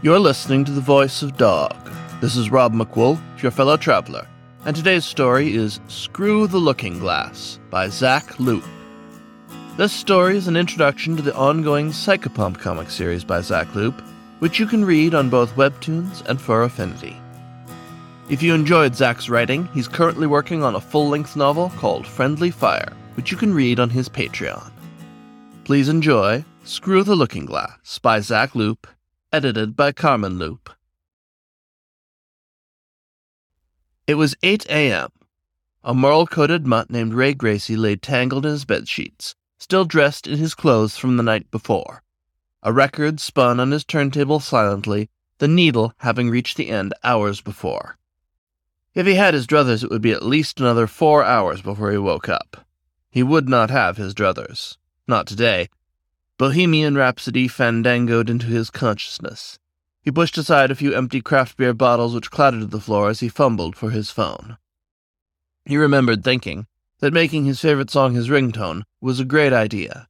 You're listening to The Voice of Dog. This is Rob MacWolf, your fellow traveler, and today's story is Screw the Looking Glass by Zack Loup. This story is an introduction to the ongoing Psychopomp comic series by Zack Loup, which you can read on both Webtoons and Fur Affinity. If you enjoyed Zack's writing, he's currently working on a full length novel called Friendly Fire, which you can read on his Patreon. Please enjoy Screw the Looking Glass by Zack Loup, edited by Carmen Loup. It was 8 a.m. A marl coated mutt named Ray Gracie lay tangled in his bed sheets, still dressed in his clothes from the night before. A record spun on his turntable silently, the needle having reached the end hours before. If he had his druthers, it would be at least another four hours before he woke up. He would not have his druthers. Not today. Bohemian Rhapsody fandangoed into his consciousness. He pushed aside a few empty craft beer bottles which clattered to the floor as he fumbled for his phone. He remembered thinking that making his favorite song his ringtone was a great idea.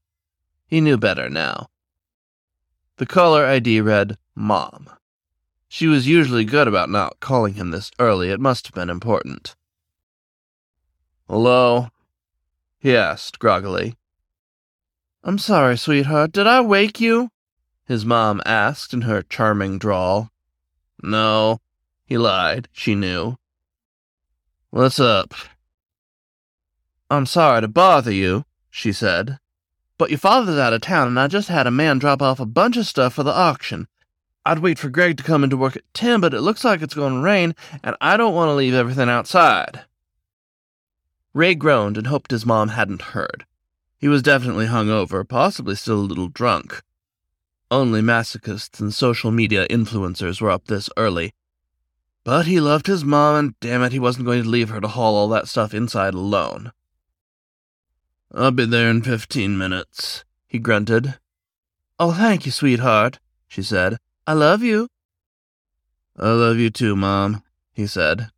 He knew better now. The caller ID read Mom. She was usually good about not calling him this early. It must have been important. Hello? he asked groggily. I'm sorry, sweetheart. Did I wake you? His mom asked in her charming drawl. No, he lied. She knew. What's up? I'm sorry to bother you, she said. But your father's out of town, and I just had a man drop off a bunch of stuff for the auction. I'd wait for Greg to come into work at 10, but it looks like it's going to rain, and I don't want to leave everything outside. Ray groaned and hoped his mom hadn't heard. He was definitely hung over, possibly still a little drunk. Only masochists and social media influencers were up this early. But he loved his mom, and damn it, he wasn't going to leave her to haul all that stuff inside alone. I'll be there in fifteen minutes, he grunted. Oh, thank you, sweetheart, she said. I love you. I love you too, Mom, he said.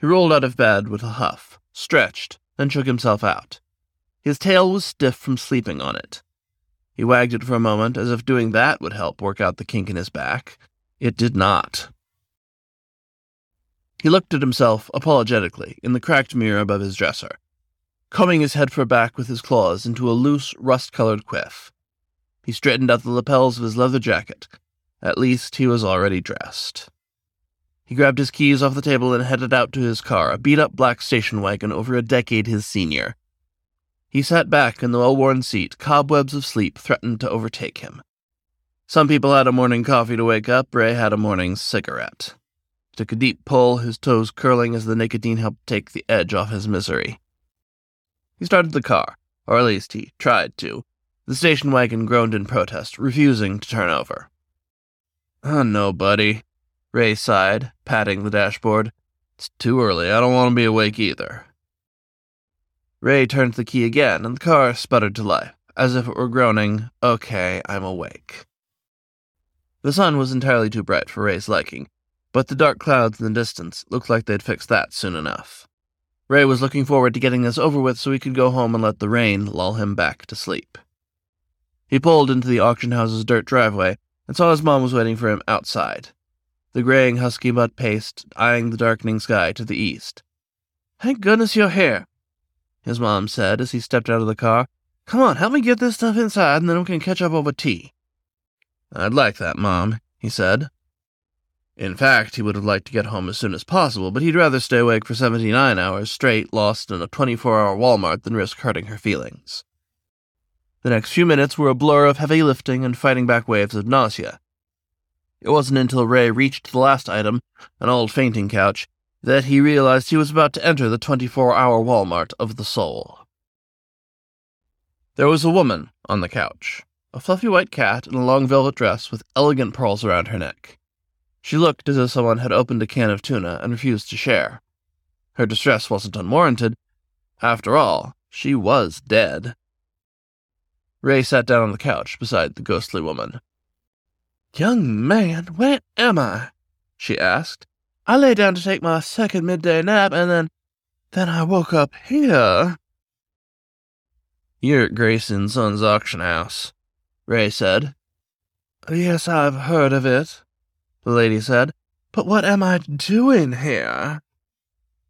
He rolled out of bed with a huff, stretched, then shook himself out. His tail was stiff from sleeping on it. He wagged it for a moment, as if doing that would help work out the kink in his back. It did not. He looked at himself apologetically in the cracked mirror above his dresser combing his head for back with his claws into a loose, rust colored quiff. He straightened out the lapels of his leather jacket. At least he was already dressed. He grabbed his keys off the table and headed out to his car, a beat up black station wagon over a decade his senior. He sat back in the well worn seat, cobwebs of sleep threatened to overtake him. Some people had a morning coffee to wake up, Ray had a morning cigarette. He took a deep pull, his toes curling as the nicotine helped take the edge off his misery. He started the car, or at least he tried to. The station wagon groaned in protest, refusing to turn over. Oh, no, buddy, Ray sighed, patting the dashboard. It's too early. I don't want to be awake either. Ray turned the key again, and the car sputtered to life, as if it were groaning, Okay, I'm awake. The sun was entirely too bright for Ray's liking, but the dark clouds in the distance looked like they'd fix that soon enough. Ray was looking forward to getting this over with so he could go home and let the rain lull him back to sleep. He pulled into the auction house's dirt driveway and saw his mom was waiting for him outside, the graying husky mutt paced, eyeing the darkening sky to the east. Thank goodness you're here, his mom said as he stepped out of the car. Come on, help me get this stuff inside and then we can catch up over tea. I'd like that, Mom, he said. In fact, he would have liked to get home as soon as possible, but he'd rather stay awake for 79 hours straight, lost in a 24 hour Walmart, than risk hurting her feelings. The next few minutes were a blur of heavy lifting and fighting back waves of nausea. It wasn't until Ray reached the last item, an old fainting couch, that he realized he was about to enter the 24 hour Walmart of the soul. There was a woman on the couch, a fluffy white cat in a long velvet dress with elegant pearls around her neck. She looked as if someone had opened a can of tuna and refused to share. Her distress wasn't unwarranted. After all, she was dead. Ray sat down on the couch beside the ghostly woman. Young man, where am I? she asked. I lay down to take my second midday nap, and then. then I woke up here. You're at Grayson's son's auction house, Ray said. Yes, I've heard of it, the lady said. But what am I doing here?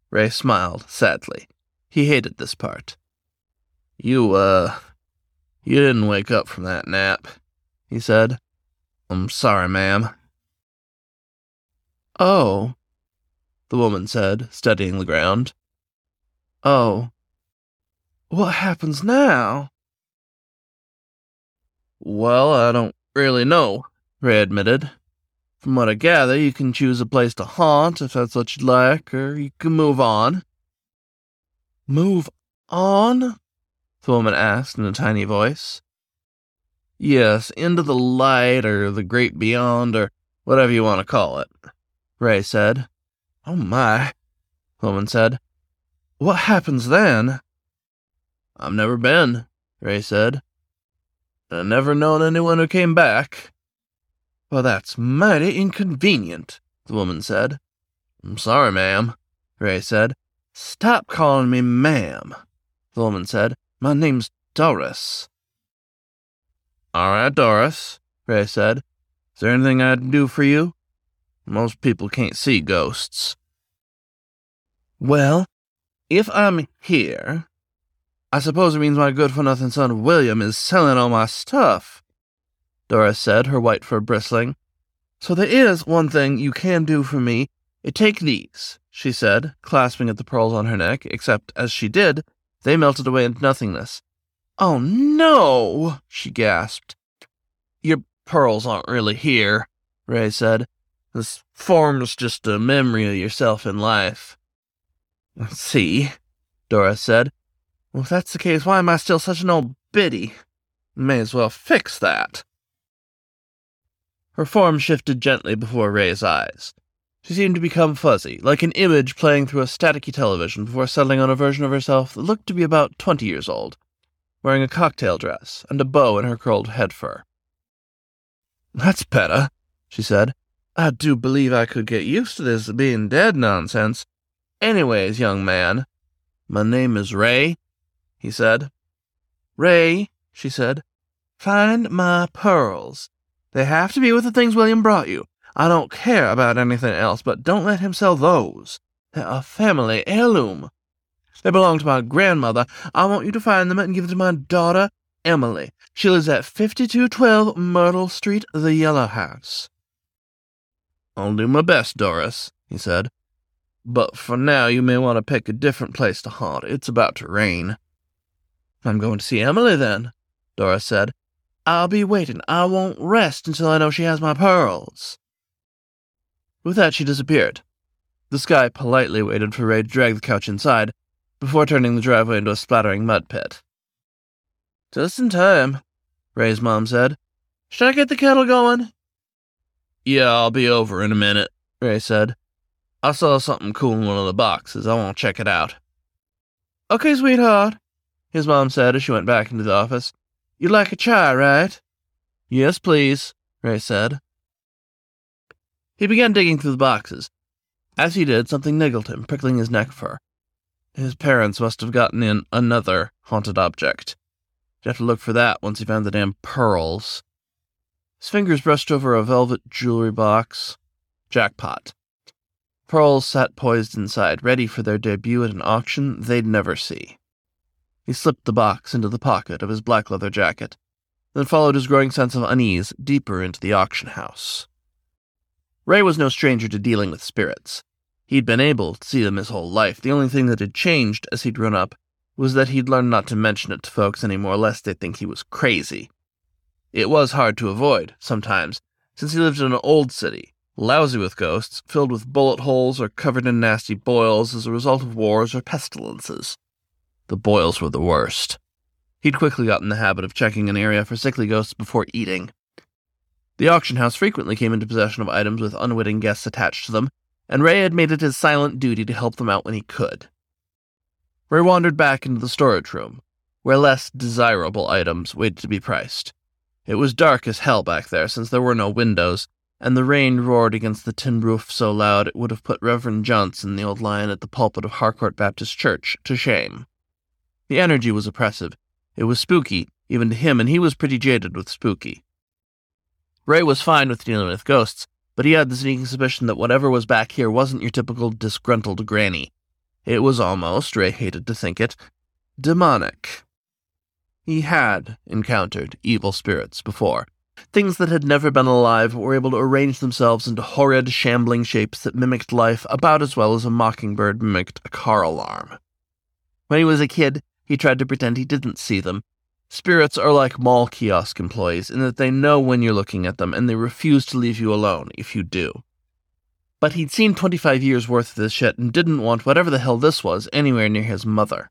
Ray smiled sadly. He hated this part. You, uh, you didn't wake up from that nap, he said. I'm sorry, ma'am. Oh, the woman said, studying the ground. Oh. What happens now? Well, I don't really know, Ray admitted. From what I gather, you can choose a place to haunt if that's what you'd like, or you can move on. Move on? The woman asked in a tiny voice. Yes, into the light, or the great beyond, or whatever you want to call it, Ray said. Oh my, the woman said. What happens then? I've never been, Ray said. I've never known anyone who came back. Well, that's mighty inconvenient, the woman said. I'm sorry, ma'am, Ray said. Stop calling me ma'am, the woman said. My name's Doris. All right, Doris, Ray said. Is there anything I can do for you? Most people can't see ghosts. Well, if I'm here, I suppose it means my good for nothing son William is selling all my stuff, Doris said, her white fur bristling. So there is one thing you can do for me. Take these, she said, clasping at the pearls on her neck, except as she did, they melted away into nothingness. Oh no, she gasped. Your pearls aren't really here, Ray said. This form's just a memory of yourself in life. See, Doris said. Well, if that's the case, why am I still such an old biddy? May as well fix that. Her form shifted gently before Ray's eyes. She seemed to become fuzzy, like an image playing through a staticky television before settling on a version of herself that looked to be about twenty years old, wearing a cocktail dress and a bow in her curled head fur. That's better, she said. I do believe I could get used to this being dead nonsense. Anyways, young man, my name is Ray, he said. Ray, she said, find my pearls. They have to be with the things William brought you. I don't care about anything else, but don't let him sell those. They're a family heirloom. They belong to my grandmother. I want you to find them and give them to my daughter, Emily. She lives at 5212 Myrtle Street, the Yellow House. I'll do my best, Doris, he said. But for now, you may want to pick a different place to haunt. It's about to rain. I'm going to see Emily then, Doris said. I'll be waiting. I won't rest until I know she has my pearls. With that, she disappeared. The sky politely waited for Ray to drag the couch inside before turning the driveway into a splattering mud pit. Just in time, Ray's mom said. Should I get the kettle going? Yeah, I'll be over in a minute, Ray said. I saw something cool in one of the boxes. I want to check it out. Okay, sweetheart, his mom said as she went back into the office. You'd like a chai, right? Yes, please, Ray said. He began digging through the boxes. As he did, something niggled him, prickling his neck fur. His parents must have gotten in another haunted object. He'd have to look for that once he found the damn pearls. His fingers brushed over a velvet jewelry box. Jackpot. Pearls sat poised inside, ready for their debut at an auction they'd never see. He slipped the box into the pocket of his black leather jacket, then followed his growing sense of unease deeper into the auction house. Ray was no stranger to dealing with spirits. He'd been able to see them his whole life. The only thing that had changed as he'd grown up was that he'd learned not to mention it to folks any more lest they'd think he was crazy. It was hard to avoid, sometimes, since he lived in an old city, lousy with ghosts, filled with bullet holes or covered in nasty boils as a result of wars or pestilences. The boils were the worst. He'd quickly got in the habit of checking an area for sickly ghosts before eating. The auction house frequently came into possession of items with unwitting guests attached to them, and Ray had made it his silent duty to help them out when he could. Ray wandered back into the storage room, where less desirable items waited to be priced. It was dark as hell back there, since there were no windows, and the rain roared against the tin roof so loud it would have put Reverend Johnson, the old lion at the pulpit of Harcourt Baptist Church, to shame. The energy was oppressive. It was spooky, even to him, and he was pretty jaded with spooky. Ray was fine with dealing with ghosts, but he had the sneaking suspicion that whatever was back here wasn't your typical disgruntled granny. It was almost, Ray hated to think it, demonic. He had encountered evil spirits before. Things that had never been alive were able to arrange themselves into horrid, shambling shapes that mimicked life about as well as a mockingbird mimicked a car alarm. When he was a kid, he tried to pretend he didn't see them. Spirits are like mall kiosk employees in that they know when you're looking at them and they refuse to leave you alone if you do. But he'd seen 25 years worth of this shit and didn't want whatever the hell this was anywhere near his mother.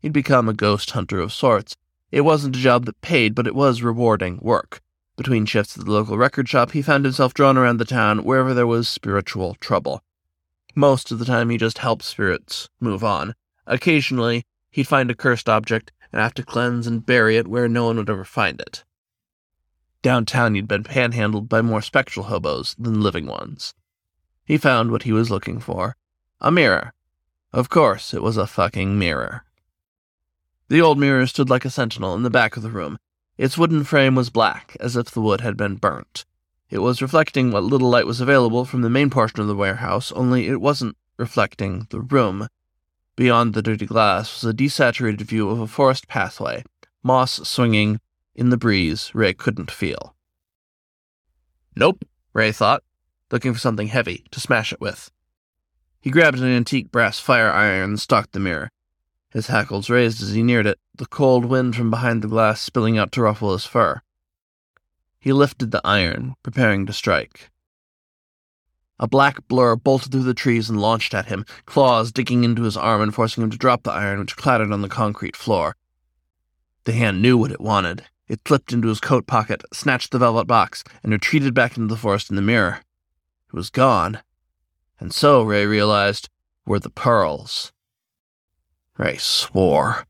He'd become a ghost hunter of sorts. It wasn't a job that paid, but it was rewarding work. Between shifts at the local record shop, he found himself drawn around the town wherever there was spiritual trouble. Most of the time, he just helped spirits move on. Occasionally, he'd find a cursed object and have to cleanse and bury it where no one would ever find it. Downtown, he'd been panhandled by more spectral hobos than living ones. He found what he was looking for a mirror. Of course, it was a fucking mirror. The old mirror stood like a sentinel in the back of the room. Its wooden frame was black, as if the wood had been burnt. It was reflecting what little light was available from the main portion of the warehouse, only it wasn't reflecting the room. Beyond the dirty glass was a desaturated view of a forest pathway, moss swinging in the breeze Ray couldn't feel. Nope, Ray thought, looking for something heavy to smash it with. He grabbed an antique brass fire iron and stalked the mirror. His hackles raised as he neared it, the cold wind from behind the glass spilling out to ruffle his fur. He lifted the iron, preparing to strike. A black blur bolted through the trees and launched at him, claws digging into his arm and forcing him to drop the iron, which clattered on the concrete floor. The hand knew what it wanted. It slipped into his coat pocket, snatched the velvet box, and retreated back into the forest in the mirror. It was gone. And so, Ray realized, were the pearls. Ray swore.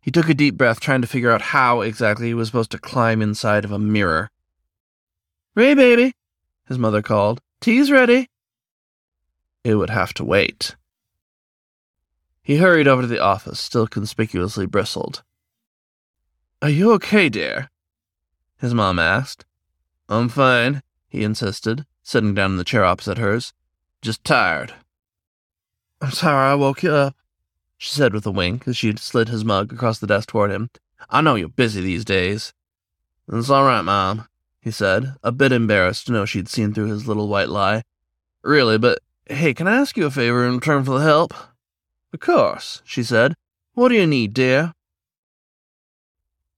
He took a deep breath, trying to figure out how exactly he was supposed to climb inside of a mirror. Ray, baby, his mother called. Tea's ready. It would have to wait. He hurried over to the office, still conspicuously bristled. Are you okay, dear? His mom asked. I'm fine, he insisted, sitting down in the chair opposite hers. Just tired. I'm sorry I woke you up she said with a wink as she slid his mug across the desk toward him. I know you're busy these days. It's all right, Mom, he said, a bit embarrassed to know she'd seen through his little white lie. Really, but hey, can I ask you a favor in return for the help? Of course, she said. What do you need, dear?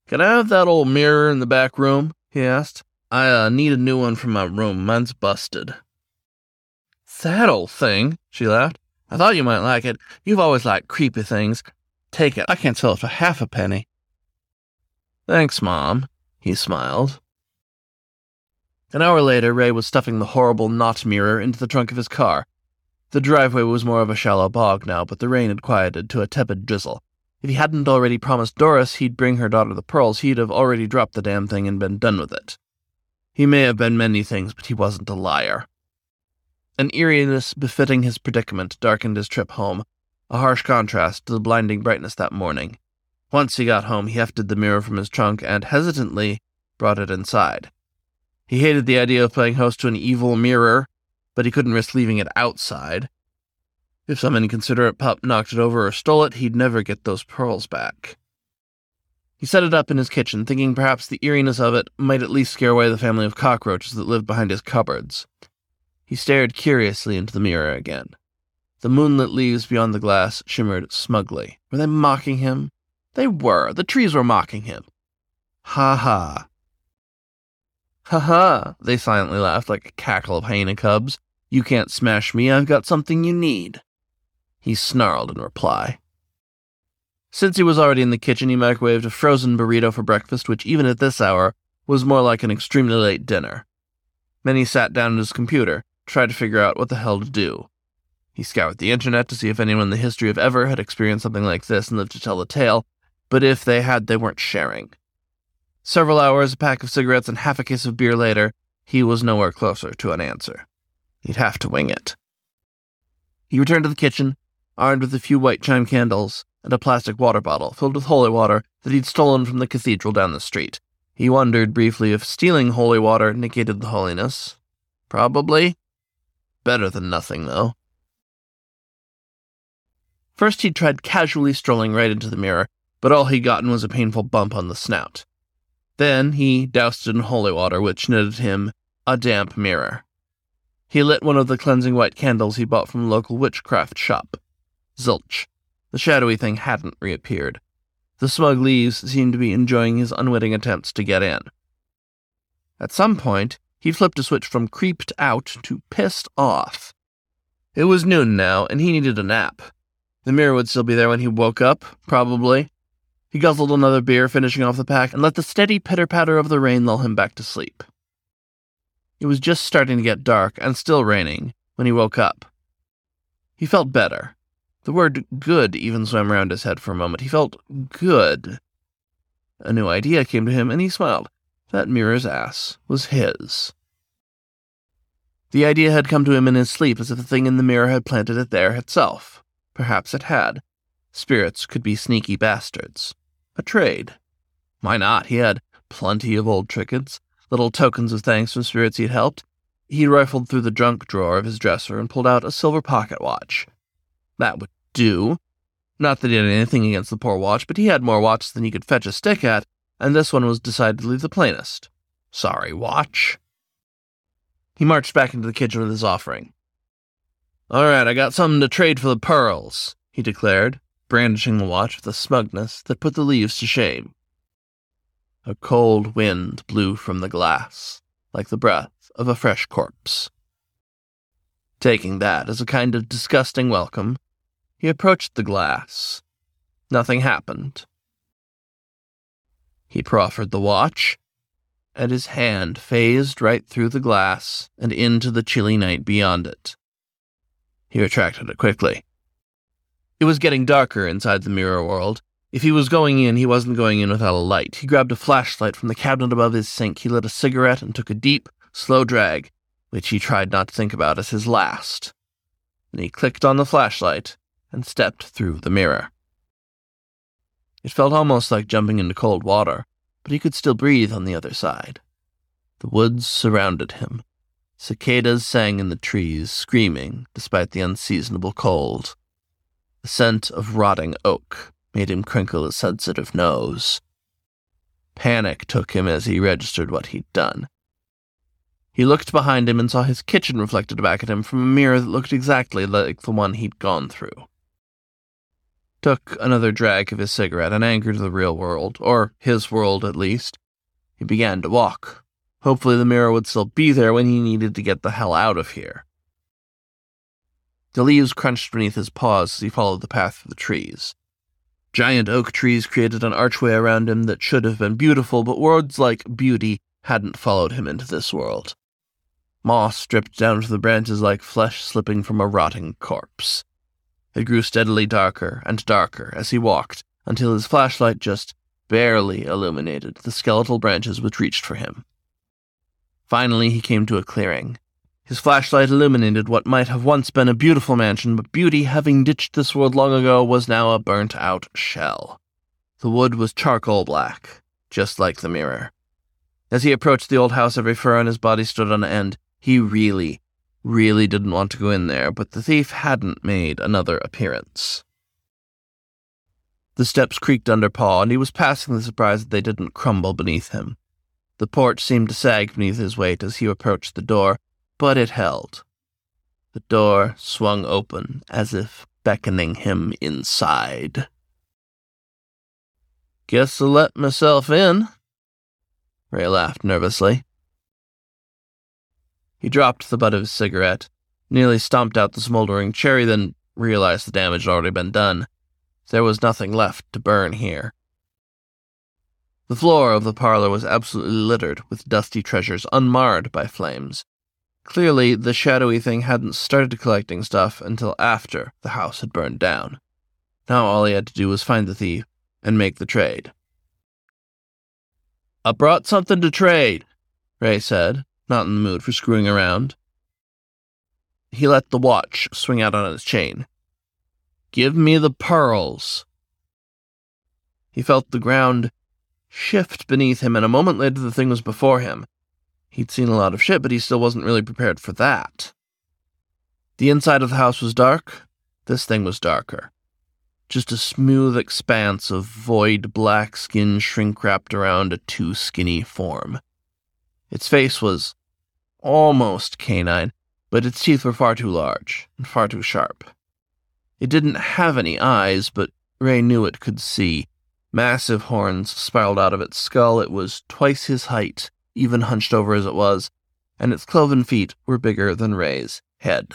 Can I have that old mirror in the back room? he asked. I uh, need a new one for my room. Mine's busted. That old thing, she laughed. I thought you might like it. You've always liked creepy things. Take it. I can't sell it for half a penny. Thanks, Mom, he smiled. An hour later, Ray was stuffing the horrible knot mirror into the trunk of his car. The driveway was more of a shallow bog now, but the rain had quieted to a tepid drizzle. If he hadn't already promised Doris he'd bring her daughter the pearls, he'd have already dropped the damn thing and been done with it. He may have been many things, but he wasn't a liar. An eeriness befitting his predicament darkened his trip home, a harsh contrast to the blinding brightness that morning. Once he got home, he hefted the mirror from his trunk and, hesitantly, brought it inside. He hated the idea of playing host to an evil mirror, but he couldn't risk leaving it outside. If some inconsiderate pup knocked it over or stole it, he'd never get those pearls back. He set it up in his kitchen, thinking perhaps the eeriness of it might at least scare away the family of cockroaches that lived behind his cupboards. He stared curiously into the mirror again. The moonlit leaves beyond the glass shimmered smugly. Were they mocking him? They were. The trees were mocking him. Ha ha. Ha ha, they silently laughed like a cackle of hyena cubs. You can't smash me, I've got something you need. He snarled in reply. Since he was already in the kitchen, he microwaved a frozen burrito for breakfast, which, even at this hour, was more like an extremely late dinner. Then he sat down at his computer, tried to figure out what the hell to do. He scoured the internet to see if anyone in the history of ever had experienced something like this and lived to tell the tale, but if they had, they weren't sharing. Several hours, a pack of cigarettes, and half a case of beer later, he was nowhere closer to an answer. He'd have to wing it. He returned to the kitchen, armed with a few white chime candles and a plastic water bottle filled with holy water that he'd stolen from the cathedral down the street. He wondered briefly if stealing holy water negated the holiness. Probably. Better than nothing, though. First, he tried casually strolling right into the mirror, but all he'd gotten was a painful bump on the snout. Then he doused it in holy water, which netted him a damp mirror. He lit one of the cleansing white candles he bought from a local witchcraft shop. Zilch. The shadowy thing hadn't reappeared. The smug leaves seemed to be enjoying his unwitting attempts to get in. At some point, he flipped a switch from creeped out to pissed off. It was noon now, and he needed a nap. The mirror would still be there when he woke up, probably. He guzzled another beer, finishing off the pack, and let the steady pitter patter of the rain lull him back to sleep. It was just starting to get dark and still raining when he woke up. He felt better. The word good even swam around his head for a moment. He felt good. A new idea came to him, and he smiled. That mirror's ass was his. The idea had come to him in his sleep as if the thing in the mirror had planted it there itself. Perhaps it had. Spirits could be sneaky bastards a trade. Why not? He had plenty of old trinkets, little tokens of thanks from spirits he'd helped. He rifled through the junk drawer of his dresser and pulled out a silver pocket watch. That would do. Not that he had anything against the poor watch, but he had more watches than he could fetch a stick at, and this one was decidedly the plainest. Sorry, watch. He marched back into the kitchen with his offering. All right, I got something to trade for the pearls, he declared, brandishing the watch with a smugness that put the leaves to shame. A cold wind blew from the glass, like the breath of a fresh corpse. Taking that as a kind of disgusting welcome, he approached the glass. Nothing happened. He proffered the watch, and his hand phased right through the glass and into the chilly night beyond it. He retracted it quickly. It was getting darker inside the mirror world. If he was going in, he wasn't going in without a light. He grabbed a flashlight from the cabinet above his sink. He lit a cigarette and took a deep, slow drag, which he tried not to think about as his last. Then he clicked on the flashlight and stepped through the mirror. It felt almost like jumping into cold water, but he could still breathe on the other side. The woods surrounded him. Cicadas sang in the trees, screaming despite the unseasonable cold. The scent of rotting oak made him crinkle his sensitive nose. Panic took him as he registered what he'd done. He looked behind him and saw his kitchen reflected back at him from a mirror that looked exactly like the one he'd gone through. Took another drag of his cigarette and anchored to the real world, or his world at least. He began to walk. Hopefully the mirror would still be there when he needed to get the hell out of here. The leaves crunched beneath his paws as he followed the path through the trees. Giant oak trees created an archway around him that should have been beautiful, but words like beauty hadn't followed him into this world. Moss dripped down to the branches like flesh slipping from a rotting corpse. It grew steadily darker and darker as he walked until his flashlight just barely illuminated the skeletal branches which reached for him. Finally, he came to a clearing. His flashlight illuminated what might have once been a beautiful mansion, but beauty, having ditched this world long ago, was now a burnt out shell. The wood was charcoal black, just like the mirror. As he approached the old house, every fur on his body stood on end. He really, really didn't want to go in there, but the thief hadn't made another appearance. The steps creaked under Paul, and he was passingly surprised that they didn't crumble beneath him. The porch seemed to sag beneath his weight as he approached the door, but it held. The door swung open as if beckoning him inside. Guess I'll let myself in. Ray laughed nervously. He dropped the butt of his cigarette, nearly stomped out the smoldering cherry, then realized the damage had already been done. There was nothing left to burn here. The floor of the parlor was absolutely littered with dusty treasures unmarred by flames. Clearly, the shadowy thing hadn't started collecting stuff until after the house had burned down. Now all he had to do was find the thief and make the trade. I brought something to trade, Ray said, not in the mood for screwing around. He let the watch swing out on its chain. Give me the pearls. He felt the ground shift beneath him, and a moment later the thing was before him. He'd seen a lot of shit, but he still wasn't really prepared for that. The inside of the house was dark. This thing was darker. Just a smooth expanse of void black skin shrink wrapped around a too skinny form. Its face was almost canine, but its teeth were far too large and far too sharp. It didn't have any eyes, but Ray knew it could see. Massive horns spiraled out of its skull. It was twice his height, even hunched over as it was, and its cloven feet were bigger than Ray's head.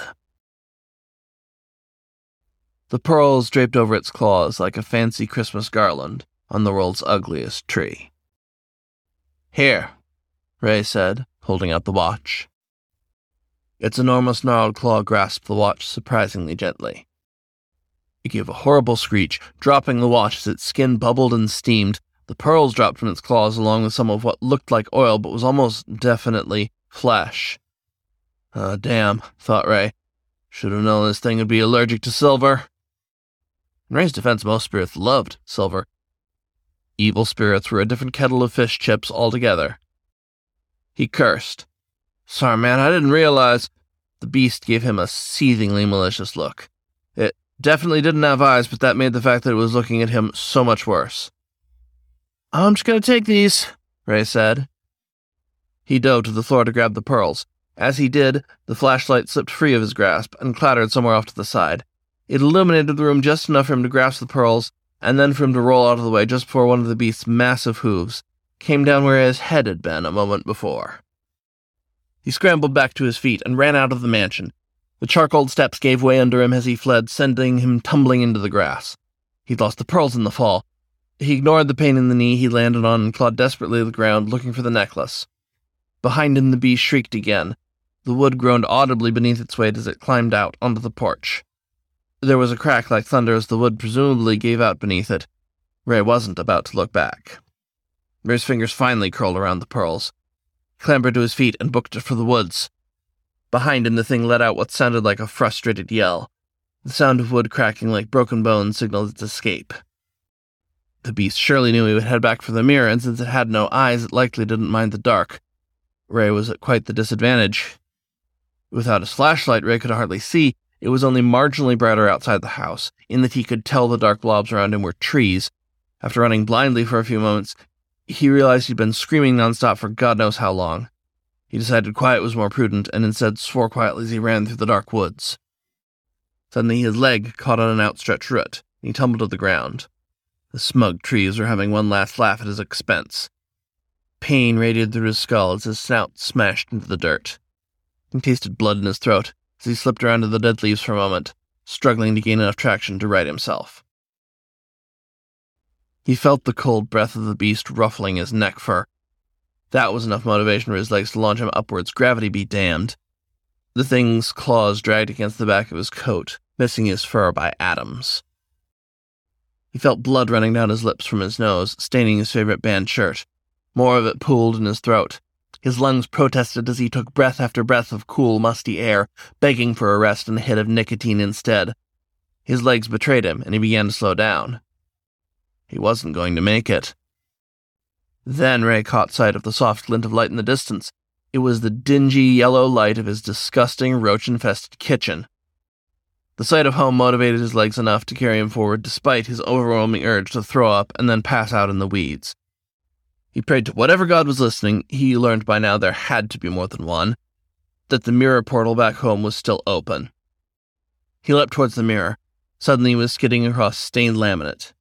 The pearls draped over its claws like a fancy Christmas garland on the world's ugliest tree. Here, Ray said, holding out the watch. Its enormous gnarled claw grasped the watch surprisingly gently. It gave a horrible screech, dropping the watch as its skin bubbled and steamed. The pearls dropped from its claws along with some of what looked like oil but was almost definitely flesh. Ah, damn, thought Ray. Should have known this thing would be allergic to silver. In Ray's defense, most spirits loved silver. Evil spirits were a different kettle of fish chips altogether. He cursed. Sorry, man, I didn't realize. The beast gave him a seethingly malicious look. It definitely didn't have eyes, but that made the fact that it was looking at him so much worse. I'm just gonna take these, Ray said. He dove to the floor to grab the pearls. As he did, the flashlight slipped free of his grasp and clattered somewhere off to the side. It illuminated the room just enough for him to grasp the pearls, and then for him to roll out of the way just before one of the beast's massive hooves came down where his head had been a moment before. He scrambled back to his feet and ran out of the mansion. The charcoal steps gave way under him as he fled, sending him tumbling into the grass. He'd lost the pearls in the fall. He ignored the pain in the knee he landed on and clawed desperately at the ground, looking for the necklace. Behind him, the bee shrieked again. The wood groaned audibly beneath its weight as it climbed out onto the porch. There was a crack like thunder as the wood presumably gave out beneath it. Ray wasn't about to look back. Ray's fingers finally curled around the pearls He clambered to his feet, and booked it for the woods. Behind him, the thing let out what sounded like a frustrated yell. The sound of wood cracking like broken bones signaled its escape. The beast surely knew he would head back for the mirror, and since it had no eyes, it likely didn't mind the dark. Ray was at quite the disadvantage. Without his flashlight, Ray could hardly see. It was only marginally brighter outside the house, in that he could tell the dark blobs around him were trees. After running blindly for a few moments, he realized he'd been screaming nonstop for God knows how long. He decided quiet was more prudent and instead swore quietly as he ran through the dark woods. Suddenly his leg caught on an outstretched root, and he tumbled to the ground. The smug trees were having one last laugh at his expense. Pain radiated through his skull as his snout smashed into the dirt. He tasted blood in his throat as he slipped around to the dead leaves for a moment, struggling to gain enough traction to right himself. He felt the cold breath of the beast ruffling his neck fur. That was enough motivation for his legs to launch him upwards, gravity be damned. The thing's claws dragged against the back of his coat, missing his fur by atoms. He felt blood running down his lips from his nose, staining his favorite band shirt. More of it pooled in his throat. His lungs protested as he took breath after breath of cool, musty air, begging for a rest and a hit of nicotine instead. His legs betrayed him, and he began to slow down. He wasn't going to make it. Then Ray caught sight of the soft glint of light in the distance. It was the dingy yellow light of his disgusting roach infested kitchen. The sight of home motivated his legs enough to carry him forward despite his overwhelming urge to throw up and then pass out in the weeds. He prayed to whatever God was listening, he learned by now there had to be more than one, that the mirror portal back home was still open. He leapt towards the mirror. Suddenly he was skidding across stained laminate.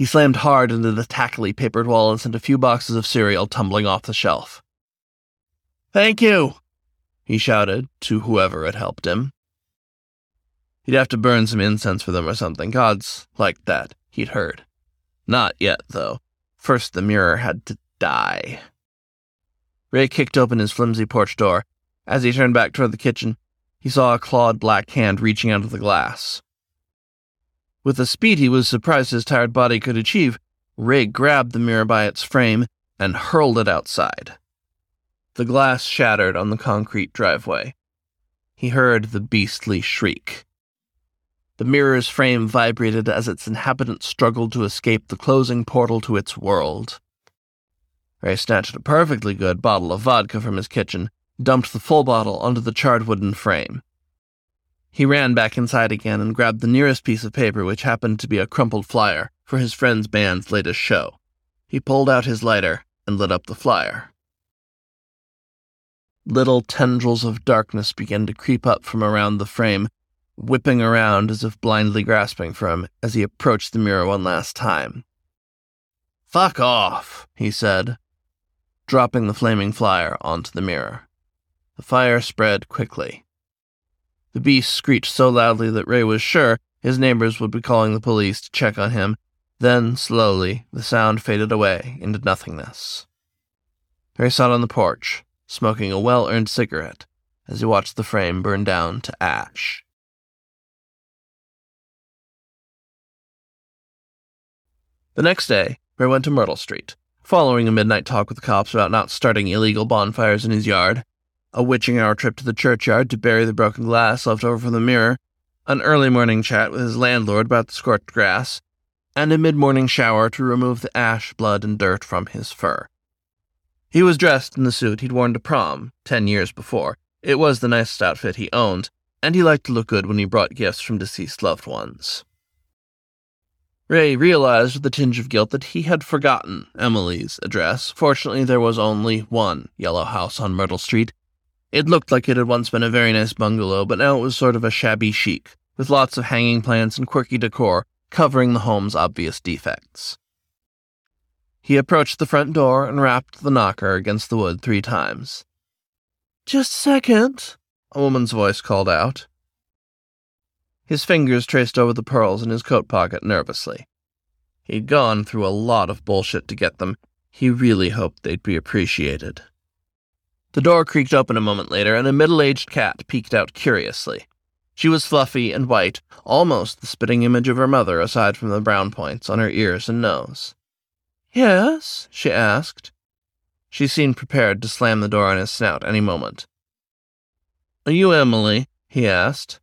He slammed hard into the tackily papered wall and sent a few boxes of cereal tumbling off the shelf. Thank you, he shouted to whoever had helped him. He'd have to burn some incense for them or something. Gods like that, he'd heard. Not yet, though. First, the mirror had to die. Ray kicked open his flimsy porch door. As he turned back toward the kitchen, he saw a clawed black hand reaching out of the glass. With a speed he was surprised his tired body could achieve, Ray grabbed the mirror by its frame and hurled it outside. The glass shattered on the concrete driveway. He heard the beastly shriek. The mirror's frame vibrated as its inhabitant struggled to escape the closing portal to its world. Ray snatched a perfectly good bottle of vodka from his kitchen, dumped the full bottle onto the charred wooden frame. He ran back inside again and grabbed the nearest piece of paper, which happened to be a crumpled flyer for his friend's band's latest show. He pulled out his lighter and lit up the flyer. Little tendrils of darkness began to creep up from around the frame, whipping around as if blindly grasping for him as he approached the mirror one last time. Fuck off, he said, dropping the flaming flyer onto the mirror. The fire spread quickly. The beast screeched so loudly that Ray was sure his neighbors would be calling the police to check on him. Then, slowly, the sound faded away into nothingness. Ray sat on the porch, smoking a well earned cigarette, as he watched the frame burn down to ash. The next day, Ray went to Myrtle Street, following a midnight talk with the cops about not starting illegal bonfires in his yard, a witching hour trip to the churchyard to bury the broken glass left over from the mirror, an early morning chat with his landlord about the scorched grass, and a mid morning shower to remove the ash, blood, and dirt from his fur. He was dressed in the suit he'd worn to prom ten years before. It was the nicest outfit he owned, and he liked to look good when he brought gifts from deceased loved ones. Ray realized with a tinge of guilt that he had forgotten Emily's address. Fortunately, there was only one yellow house on Myrtle Street. It looked like it had once been a very nice bungalow, but now it was sort of a shabby chic, with lots of hanging plants and quirky decor covering the home's obvious defects. He approached the front door and rapped the knocker against the wood three times. Just a second, a woman's voice called out. His fingers traced over the pearls in his coat pocket nervously. He'd gone through a lot of bullshit to get them. He really hoped they'd be appreciated. The door creaked open a moment later, and a middle aged cat peeked out curiously. She was fluffy and white, almost the spitting image of her mother, aside from the brown points on her ears and nose. Yes? she asked. She seemed prepared to slam the door on his snout any moment. Are you Emily? he asked.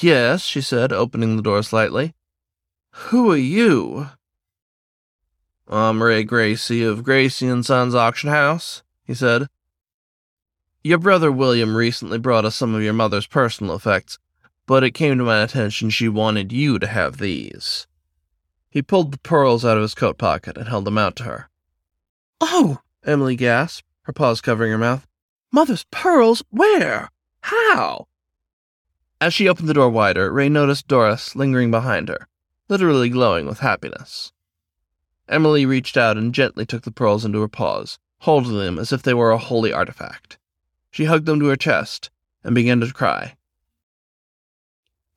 Yes, she said, opening the door slightly. Who are you? I'm Ray Gracie of Gracie and Sons Auction House, he said. Your brother William recently brought us some of your mother's personal effects, but it came to my attention she wanted you to have these. He pulled the pearls out of his coat pocket and held them out to her. Oh! Emily gasped, her paws covering her mouth. Mother's pearls? Where? How? As she opened the door wider, Ray noticed Doris lingering behind her, literally glowing with happiness. Emily reached out and gently took the pearls into her paws, holding them as if they were a holy artifact. She hugged them to her chest and began to cry.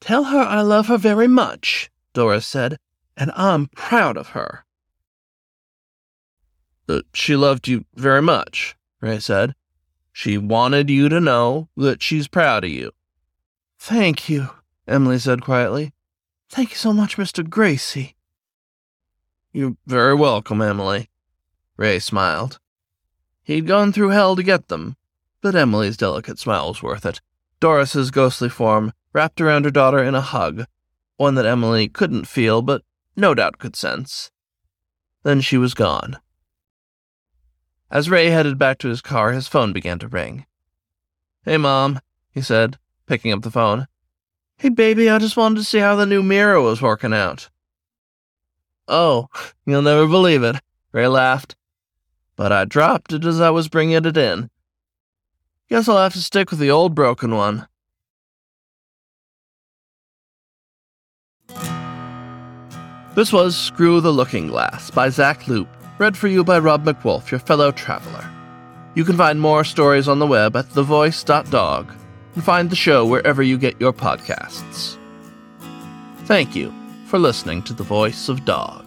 Tell her I love her very much, Doris said, and I'm proud of her. That she loved you very much, Ray said. She wanted you to know that she's proud of you. Thank you, Emily said quietly. Thank you so much, Mr. Gracie. You're very welcome, Emily. Ray smiled. He'd gone through hell to get them, but Emily's delicate smile was worth it. Doris's ghostly form wrapped around her daughter in a hug, one that Emily couldn't feel but no doubt could sense. Then she was gone. As Ray headed back to his car, his phone began to ring. Hey, Mom, he said picking up the phone. Hey, baby, I just wanted to see how the new mirror was working out. Oh, you'll never believe it, Ray laughed. But I dropped it as I was bringing it in. Guess I'll have to stick with the old broken one. This was Screw the Looking Glass by Zack Loup, read for you by Rob MacWolf, your fellow traveler. You can find more stories on the web at thevoice.dog and find the show wherever you get your podcasts. Thank you for listening to The Voice of Dog.